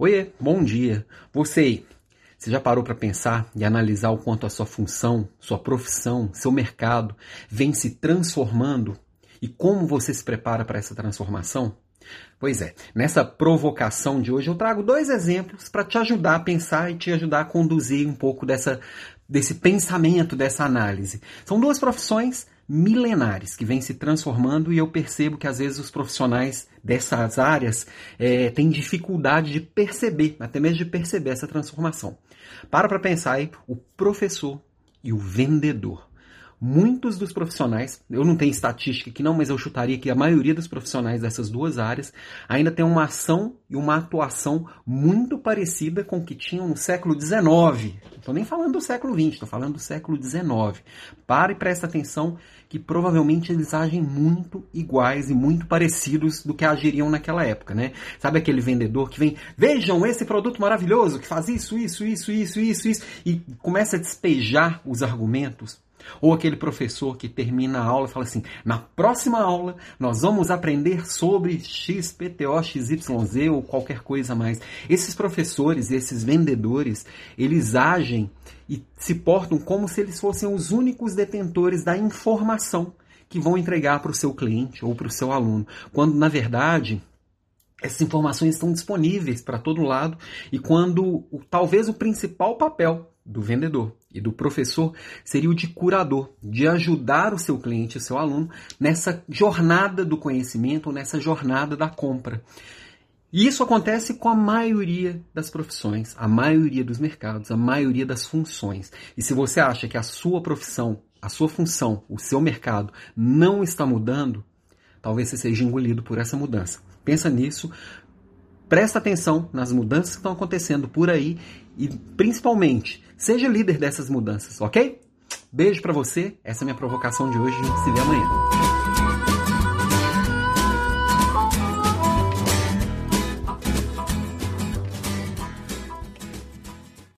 Oiê, bom dia. Você você já parou para pensar e analisar o quanto a sua função, sua profissão, seu mercado vem se transformando e como você se prepara para essa transformação? Pois é, nessa provocação de hoje eu trago dois exemplos para te ajudar a pensar e te ajudar a conduzir um pouco dessa, desse pensamento, dessa análise. São duas profissões milenares que vêm se transformando e eu percebo que às vezes os profissionais dessas áreas é, têm dificuldade de perceber, até mesmo de perceber essa transformação. Para para pensar aí, o professor e o vendedor muitos dos profissionais, eu não tenho estatística aqui não, mas eu chutaria que a maioria dos profissionais dessas duas áreas ainda tem uma ação e uma atuação muito parecida com o que tinham no século XIX. Não estou nem falando do século XX, estou falando do século XIX. Pare e presta atenção que provavelmente eles agem muito iguais e muito parecidos do que agiriam naquela época, né? Sabe aquele vendedor que vem, vejam esse produto maravilhoso que faz isso, isso, isso, isso, isso, isso, e começa a despejar os argumentos ou aquele professor que termina a aula e fala assim: na próxima aula nós vamos aprender sobre XPTO, XYZ ou qualquer coisa mais. Esses professores, esses vendedores, eles agem e se portam como se eles fossem os únicos detentores da informação que vão entregar para o seu cliente ou para o seu aluno, quando na verdade essas informações estão disponíveis para todo lado e quando talvez o principal papel do vendedor e do professor seria o de curador, de ajudar o seu cliente, o seu aluno, nessa jornada do conhecimento, nessa jornada da compra. E isso acontece com a maioria das profissões, a maioria dos mercados, a maioria das funções. E se você acha que a sua profissão, a sua função, o seu mercado não está mudando, talvez você seja engolido por essa mudança. Pensa nisso, presta atenção nas mudanças que estão acontecendo por aí e principalmente seja líder dessas mudanças, ok? Beijo para você, essa é a minha provocação de hoje, a gente se vê amanhã.